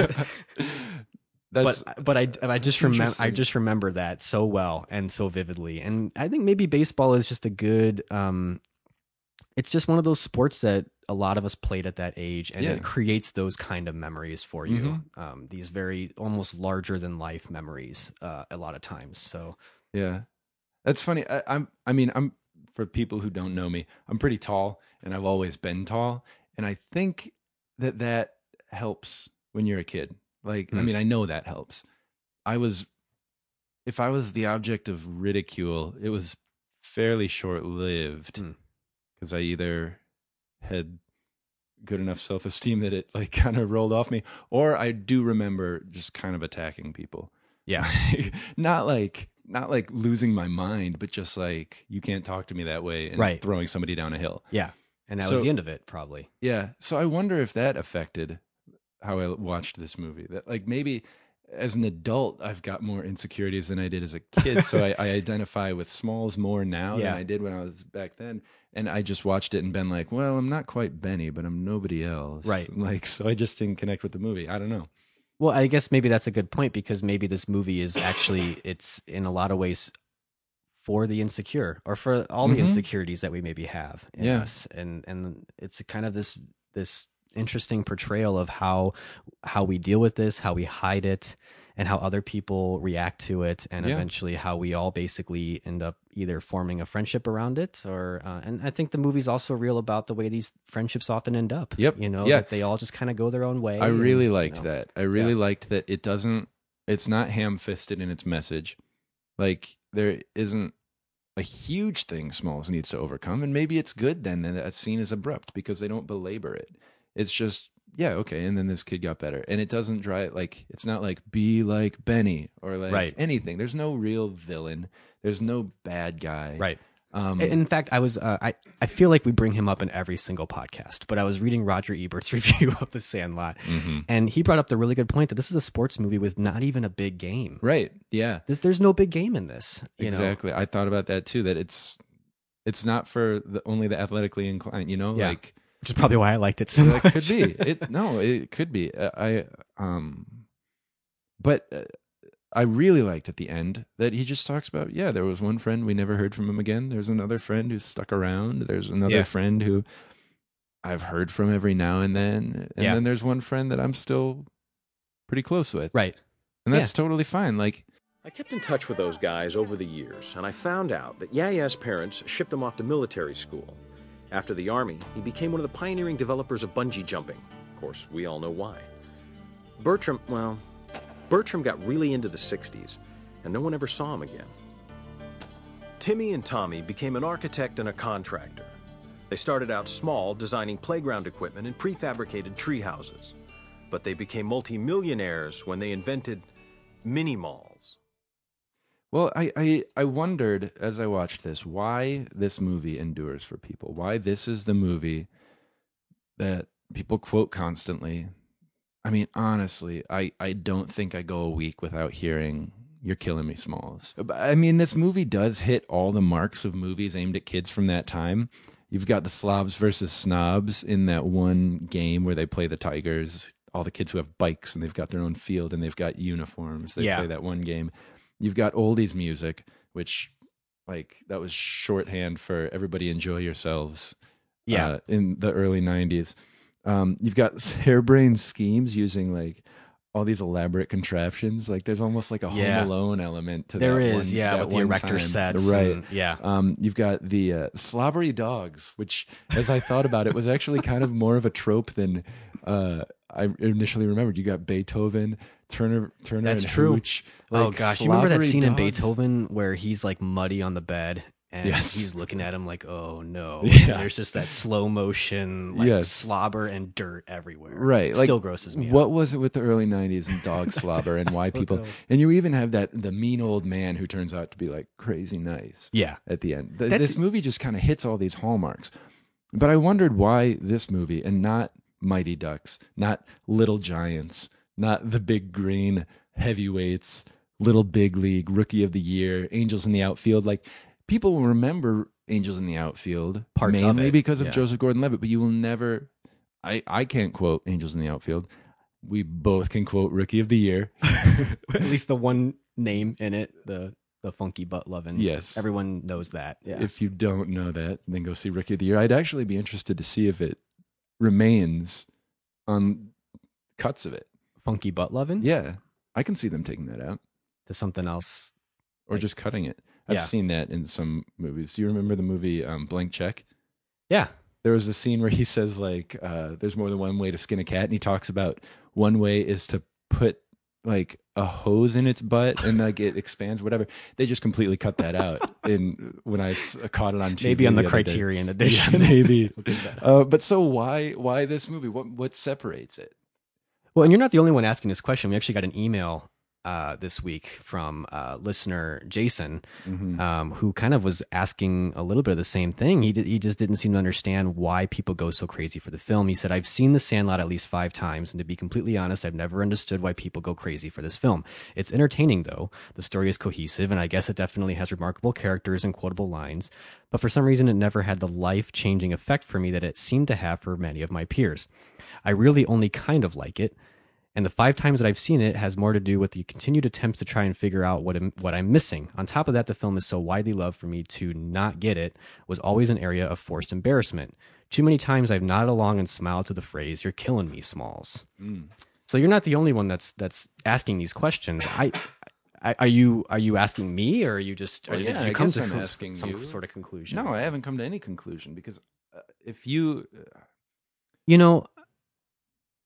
That's but but I I just remember I just remember that so well and so vividly, and I think maybe baseball is just a good. um It's just one of those sports that a lot of us played at that age, and Yeah. it creates those kind of memories for you. Um, these very almost larger than life memories, uh, a lot of times. So Yeah, that's funny. I, I'm. I mean, I'm for people who don't know me. I'm pretty tall, and I've always been tall. And I think that that helps when you're a kid. Like, I Hmm. mean, I know that helps. I was, if I was the object of ridicule, it was fairly short lived Hmm. Because I either had good enough self esteem that it like kind of rolled off me, or I do remember just kind of attacking people yeah, not like not like losing my mind, but just like you can't talk to me that way and Right. throwing somebody down a hill. yeah, and that So- was the end of it, probably. Yeah. So I wonder if that affected how I watched this movie. That like maybe as an adult I've got more insecurities than I did as a kid. so I, I identify with Smalls more now Yeah. than I did when I was back then. And I just watched it and been like, well, I'm not quite Benny, but I'm nobody else. Right. Like so I just didn't connect with the movie. I don't know. Well, I guess maybe that's a good point because maybe this movie is actually it's in a lot of ways for the insecure or for all the Mhm. insecurities that we maybe have in Yeah. us and and it's kind of this this interesting portrayal of how how we deal with this how we hide it and how other people react to it and Yeah. eventually how we all basically end up either forming a friendship around it or uh, and i think the movie's also real about the way these friendships often end up Yep. you know Yeah. that they all just kind of go their own way I and, really you liked know. that. I really liked that it doesn't it's not ham-fisted in its message. Like there isn't a huge thing Smalls needs to overcome and maybe it's good then that that scene is abrupt because they don't belabor it. It's just yeah, okay, and then this kid got better. And it doesn't try like it's not like be like Benny or like Right. anything. There's no real villain. There's no bad guy. right Um In fact, I was uh, I I feel like we bring him up in every single podcast. But I was reading Roger Ebert's review of The Sandlot, mhm. and he brought up the really good point that this is a sports movie with not even a big game. Right. Yeah. There's, there's no big game in this. You know? exactly. I thought about that too. That it's it's not for the, only the athletically inclined. You know, Yeah. like which is probably why I liked it so that much. could be. It no, it could be. Uh, I um, but uh, I really liked at the end that he just talks about. Yeah, there was one friend we never heard from him again. There's another friend who stuck around. There's another Yeah. friend who I've heard from every now and then, and Yeah. then there's one friend that I'm still pretty close with, right. and that's totally fine. Like I kept in touch with those guys over the years, and I found out that Yeah-Yeah's parents shipped them off to military school. After the Army, he became one of the pioneering developers of bungee jumping. Of course, we all know why. Bertram, well, Bertram got really into the 60s, and no one ever saw him again. Timmy and Tommy became an architect and a contractor. They started out small, designing playground equipment and prefabricated tree houses. But they became multimillionaires when they invented mini malls. Well, I, I I wondered as I watched this why this movie endures for people. Why this is the movie that people quote constantly. I mean, honestly, I, I don't think I go a week without hearing "You're killing me, Smalls." I mean, this movie does hit all the marks of movies aimed at kids from that time. You've got the Slavs versus Snobs in that one game where they play the Tigers. All the kids who have bikes and they've got their own field and they've got uniforms. They Yeah. play that one game. You've got oldies music, which like that was shorthand for everybody enjoy yourselves. Yeah. uh, in the early '90s, um, you've got harebrained schemes using like all these elaborate contraptions. Like there's almost like a Yeah. Home Alone element to There that is, one- yeah, with the erector time. sets. right? and- yeah. Um, you've got the uh, slobbery dogs, which, as I thought about it, was actually kind of more of a trope than uh, I initially remembered. You got Beethoven Turner Turner That's and true. Hooch. oh like, gosh, you remember that scene in. Beethoven where he's like muddy on the bed and Yes. he's looking at him like, "Oh no!" Yeah. There's just that slow motion, like Yes. slobber and dirt everywhere. Right, It like, still grosses me. What out. was it with the early '90s and dog slobber and why people? know. And you even have that the mean old man who turns out to be like crazy nice Yeah, at the end. That's- this movie just kind of hits all these hallmarks. But I wondered why this movie and not Mighty Ducks, not Little Giants, not the big green heavyweights, Little Big League, Rookie of the Year, Angels in the Outfield. Like people will remember Angels in the Outfield Parts mainly it, because of yeah. Joseph Gordon-Levitt, but you will never. I I can't quote Angels in the Outfield. We both can quote Rookie of the Year. at least the one name in it, the the funky butt loving. Yes. everyone knows that. Yeah, If you don't know that, then go see Rookie of the Year. I'd actually be interested to see if it remains on cuts of it. Funky butt loving. Yeah, I can see them taking that out to something else. or Like- just cutting it. I've Yeah. seen that in some movies. Do you remember the movie um, Blank Check? Yeah, There was a scene where he says like, uh, "There's more than one way to skin a cat," and he talks about one way is to put like a hose in its butt and like it expands, whatever. They just completely cut that out. in I caught it on TV, maybe on the, day. Criterion Yeah, edition. maybe. Do that. Uh, but so why why this movie? What what separates it? Well, and you're not the only one asking this question. We actually got an email uh, this week from uh, listener Jason, Mhm. um, who kind of was asking a little bit of the same thing. He he just didn't seem to understand why people go so crazy for the film. He said, "I've seen The Sandlot at least five times, and to be completely honest, I've never understood why people go crazy for this film. It's entertaining, though. The story is cohesive, and I guess it definitely has remarkable characters and quotable lines. But for some reason, it never had the life changing effect for me that it seemed to have for many of my peers. I really only kind of like it." And the five times that I've seen it has more to do with the continued attempts to try and figure out what I'm, what I'm missing. On top of that, the film is so widely loved for me to not get it was always an area of forced embarrassment. Too many times I've nodded along and smiled to the phrase "You're killing me, Smalls." Mm. So you're not the only one that's that's asking these questions. I, I are you are you asking me or are you just Well, are, yeah, you I come to I'm some- asking some you. sort of conclusion? No, I haven't come to any conclusion because uh, if you You know,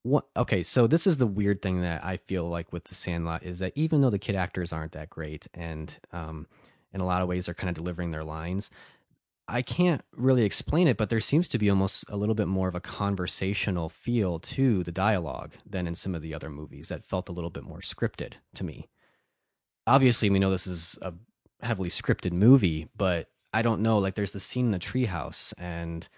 what? Okay, so this is the weird thing that I feel like with the Sandlot is that even though the kid actors aren't that great, and um, in a lot of ways they're kind of delivering their lines, I can't really explain it. But there seems to be almost a little bit more of a conversational feel to the dialogue than in some of the other movies that felt a little bit more scripted to me. Obviously, we know this is a heavily scripted movie, but I don't know. Like, there's the scene in the treehouse, and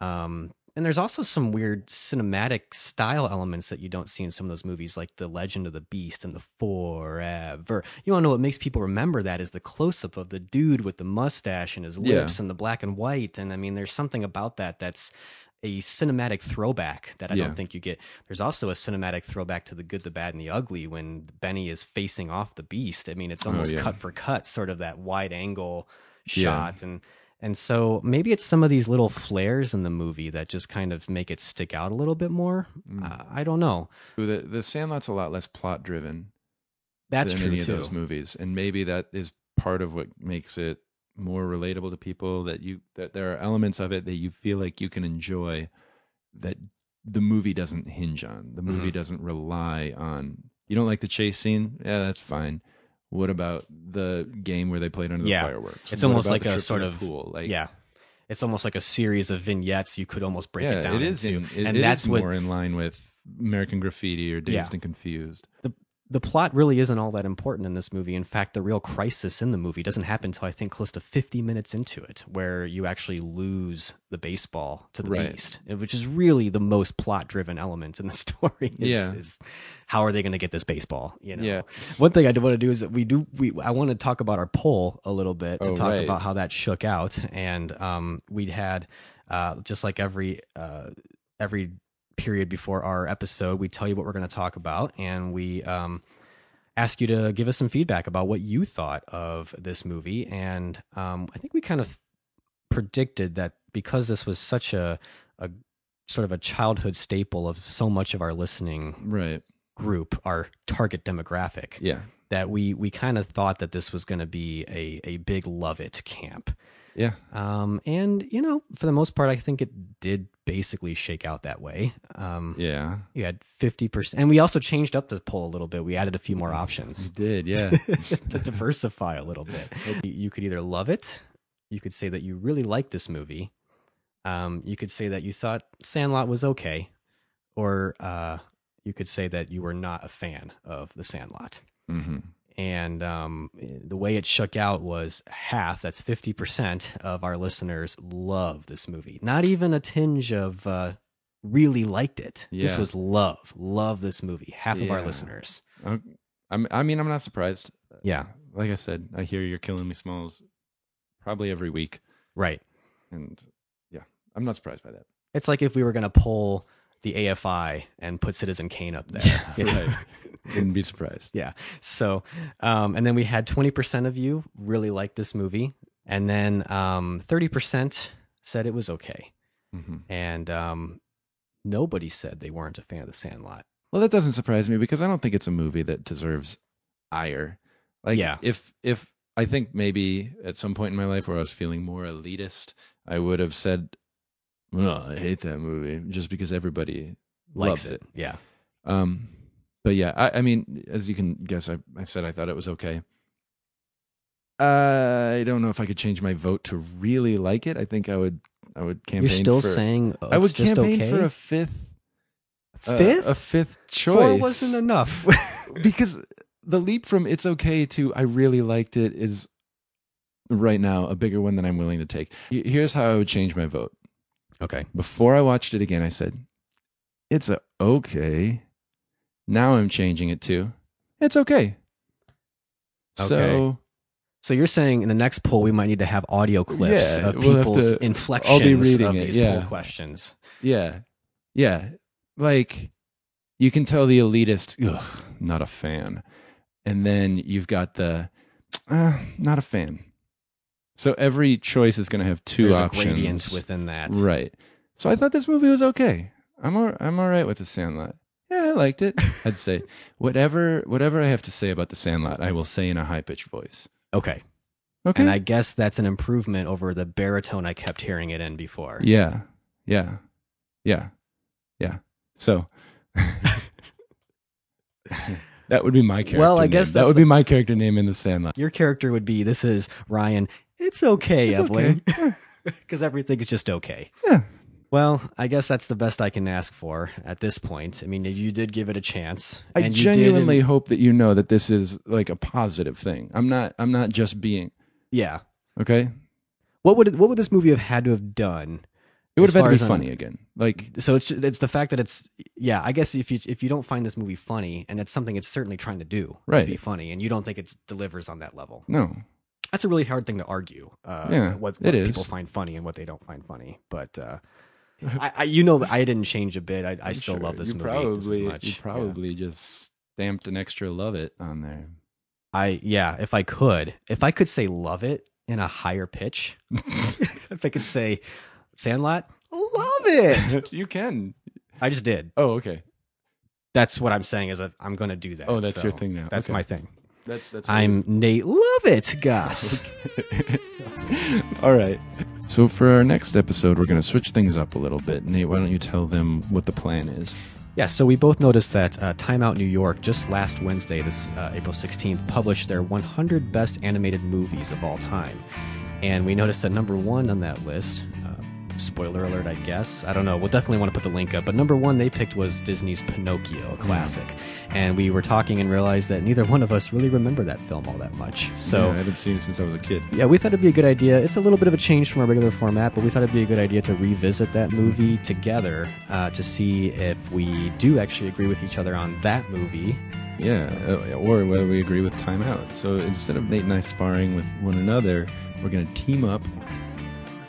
um, and there's also some weird cinematic style elements that you don't see in some of those movies, like The Legend of the Beast and The Forever. You want to know what makes people remember that is the close up of the dude with the mustache and his Yeah. lips and the black and white. And I mean, there's something about that that's a cinematic throwback that I Yeah. don't think you get. There's also a cinematic throwback to The Good, the Bad, and the Ugly when Benny is facing off the beast. I mean, it's oh, almost Oh, yeah. cut for cut, sort of that wide angle Yeah. shot and and so maybe it's some of these little flares in the movie that just kind of make it stick out a little bit more. Mm. Uh, I don't know. the the Sandlot's a lot less plot driven That's than true any too. of those movies, and maybe that is part of what makes it more relatable to people. That you that there are elements of it that you feel like you can enjoy that the movie doesn't hinge on. The movie Mm-hmm. doesn't rely on. You don't like the chase scene? Yeah, that's fine. What about the game where they played under Yeah. the fireworks? It's What almost about like the a trip to sort the of pool. Like, yeah. It's almost like a series of vignettes. You could almost break yeah, it down it is. into, In, it, and it that's is what more in line with American Graffiti or Dazed Yeah. and Confused. the plot really isn't all that important in this movie. In fact, the real crisis in the movie doesn't happen until I think close to 50 minutes into it, where you actually lose the baseball to the Right. beast, which is really the most plot driven element in the story. Is, Yeah. is how are they going to get this baseball? You know, Yeah. One thing I do want to do is that we do we I want to talk about our poll a little bit to Oh, talk right. about how that shook out, and um, we had uh, just like every uh, every period before our episode, we tell you what we're going to talk about, and we um, ask you to give us some feedback about what you thought of this movie. And um, I think we kind of predicted that because this was such a, a sort of a childhood staple of so much of our listening Right. group, our target demographic, Yeah. that we we kind of thought that this was going to be a a big love it camp. Yeah. Um, and you know, for the most part, I think it did basically shake out that way. Um, Yeah. you had fifty percent, and we also changed up the poll a little bit. We added a few more options You did, yeah. to diversify a little bit. You could either love it, you could say that you really liked this movie, um, you could say that you thought Sandlot was okay, or uh, you could say that you were not a fan of the Sandlot. hmm And um, the way it shook out was half, that's 50% of our listeners love this movie. Not even a tinge of uh, really liked it. This was love. Love this movie. Half of our listeners. I'm, I mean, I'm not surprised. Yeah, Like I said, I hear you're killing me, Smalls, probably every week, right. and yeah, I'm not surprised by that. It's like if we were going to pull the AFI and put Citizen Kane up there. know? Right. Wouldn't be surprised. Yeah. So, um, and then we had 20% of you really liked this movie. And then um, 30% said it was okay. hmm And um, nobody said they weren't a fan of The Sandlot. Well, that doesn't surprise me because I don't think it's a movie that deserves ire. Like, Yeah. if if I think maybe at some point in my life where I was feeling more elitist, I would have said, "No, I hate that movie," just because everybody Likes loves it. Yeah. Um, but yeah, I, I mean, as you can guess, I, I said I thought it was okay. I don't know if I could change my vote to really like it. I think I would. I would campaign. You're still for, saying oh, I would it's just campaign okay? for a fifth. uh, Fifth? a fifth choice. Four wasn't enough. because the leap from it's okay to I really liked it is right now a bigger one than I'm willing to take. Here's how I would change my vote. okay. Before I watched it again, I said, it's a okay. Now I'm changing it to, it's okay. So, Okay. So you're saying in the next poll we might need to have audio clips Yeah, of we'll people's to- inflections I'll be reading of it, these yeah. poll questions. yeah. Yeah. Like, you can tell the elitist, ugh, not a fan. And then you've got the, uh, not a fan. So every choice is going to have two There's options. a gradient within that. Right. So I thought this movie was okay. I'm all, I'm all right with the Sandlot. Yeah, I liked it. I'd say whatever whatever I have to say about the Sandlot, I will say in a high pitched voice. Okay. Okay. And I guess that's an improvement over the baritone I kept hearing it in before. yeah, yeah, yeah, yeah. So that would be my character. Well, I name. guess that would the- be my character name in the Sandlot. Your character would be this is Ryan. It's okay, It's Evelyn. okay. Because everything's just okay. Yeah. Well, I guess that's the best I can ask for at this point. I mean, you did give it a chance. I genuinely in- hope that you know that this is like a positive thing. I'm not. I'm not just being yeah. okay. What would it, what would this movie have had to have done? It would have had to be funny again. Like So it's it's the fact that it's yeah. I guess if you if you don't find this movie funny, and it's something it's certainly trying to do, Right. to be funny, and you don't think it delivers on that level, no, that's a really hard thing to argue. Uh, Yeah, what, what people find funny and what they don't find funny. But uh, I, I, you know, I didn't change a bit. I, I still sure. love this you movie Probably, just as much. you Yeah. probably just stamped an extra love it on there. I yeah. If I could, if I could say love it in a higher pitch, if I could say Sandlot, love it. you can. I just did. Oh, okay. That's what I'm saying. Is that I'm going to do that. Oh, that's your thing now. That's Okay. my thing. That's that's. I'm Nate. Love it, Gus. All right. So for our next episode, we're going to switch things up a little bit. Nate, why don't you tell them what the plan is? Yeah, so we both noticed that uh, Time Out New York just last Wednesday, this uh, April 16th, published their 100 best animated movies of all time. And we noticed that number one on that list, spoiler alert, I guess, I don't know, we'll definitely want to put the link up, but number one they picked was Disney's Pinocchio, a classic. And we were talking and realized that neither one of us really remember that film all that much. So. Yeah, I haven't seen it since I was a kid. Yeah, we thought it'd be a good idea. It's a little bit of a change from our regular format, but we thought it'd be a good idea to revisit that movie together uh, to see if we do actually agree with each other on that movie. Yeah, uh, or whether we agree with Time Out. So instead of Nate and I sparring with one another, we're going to team up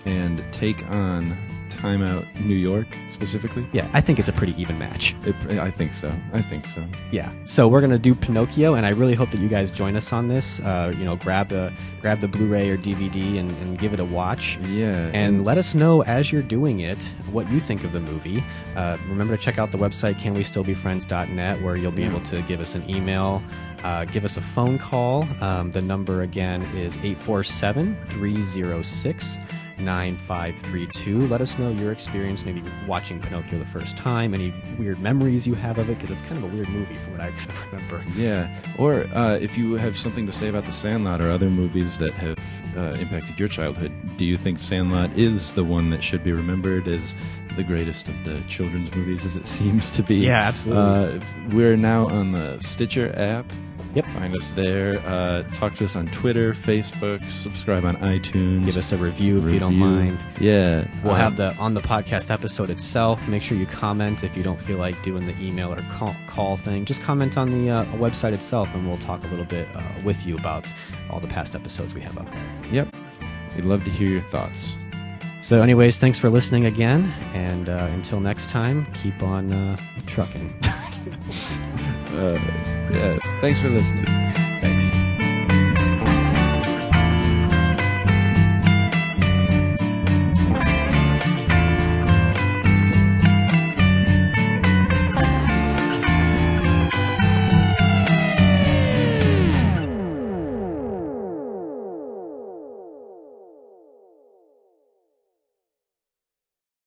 and take on Time Out New York specifically. Yeah, I think it's a pretty even match. It, I think so. I think so. Yeah. So we're gonna do Pinocchio, and I really hope that you guys join us on this. Uh, you know, grab the grab the Blu-ray or DVD and, and give it a watch. Yeah, And let us know as you're doing it what you think of the movie. Uh, remember to check out the website canwestillbefriends.net where you'll be able to give us an email, uh, give us a phone call. Um, the number again is 847 306 9532. Let us know your experience, maybe watching Pinocchio the first time, any weird memories you have of it, because it's kind of a weird movie from what I kind of remember. Yeah, or uh, if you have something to say about The Sandlot or other movies that have uh, impacted your childhood, do you think Sandlot is the one that should be remembered as the greatest of the children's movies, as it seems to be? Yeah, absolutely. Uh, we're now on the Stitcher app. Yep. Find us there. Uh, talk to us on Twitter, Facebook. Subscribe on iTunes. Give us a review if you don't mind. Yeah, We'll uh, have the on the podcast episode itself. Make sure you comment if you don't feel like doing the email or call, call thing. Just comment on the uh, website itself, and we'll talk a little bit uh, with you about all the past episodes we have up there. Yep. We'd love to hear your thoughts. So, anyways, thanks for listening again, and uh, until next time, keep on uh, trucking. Yeah. Thanks for listening.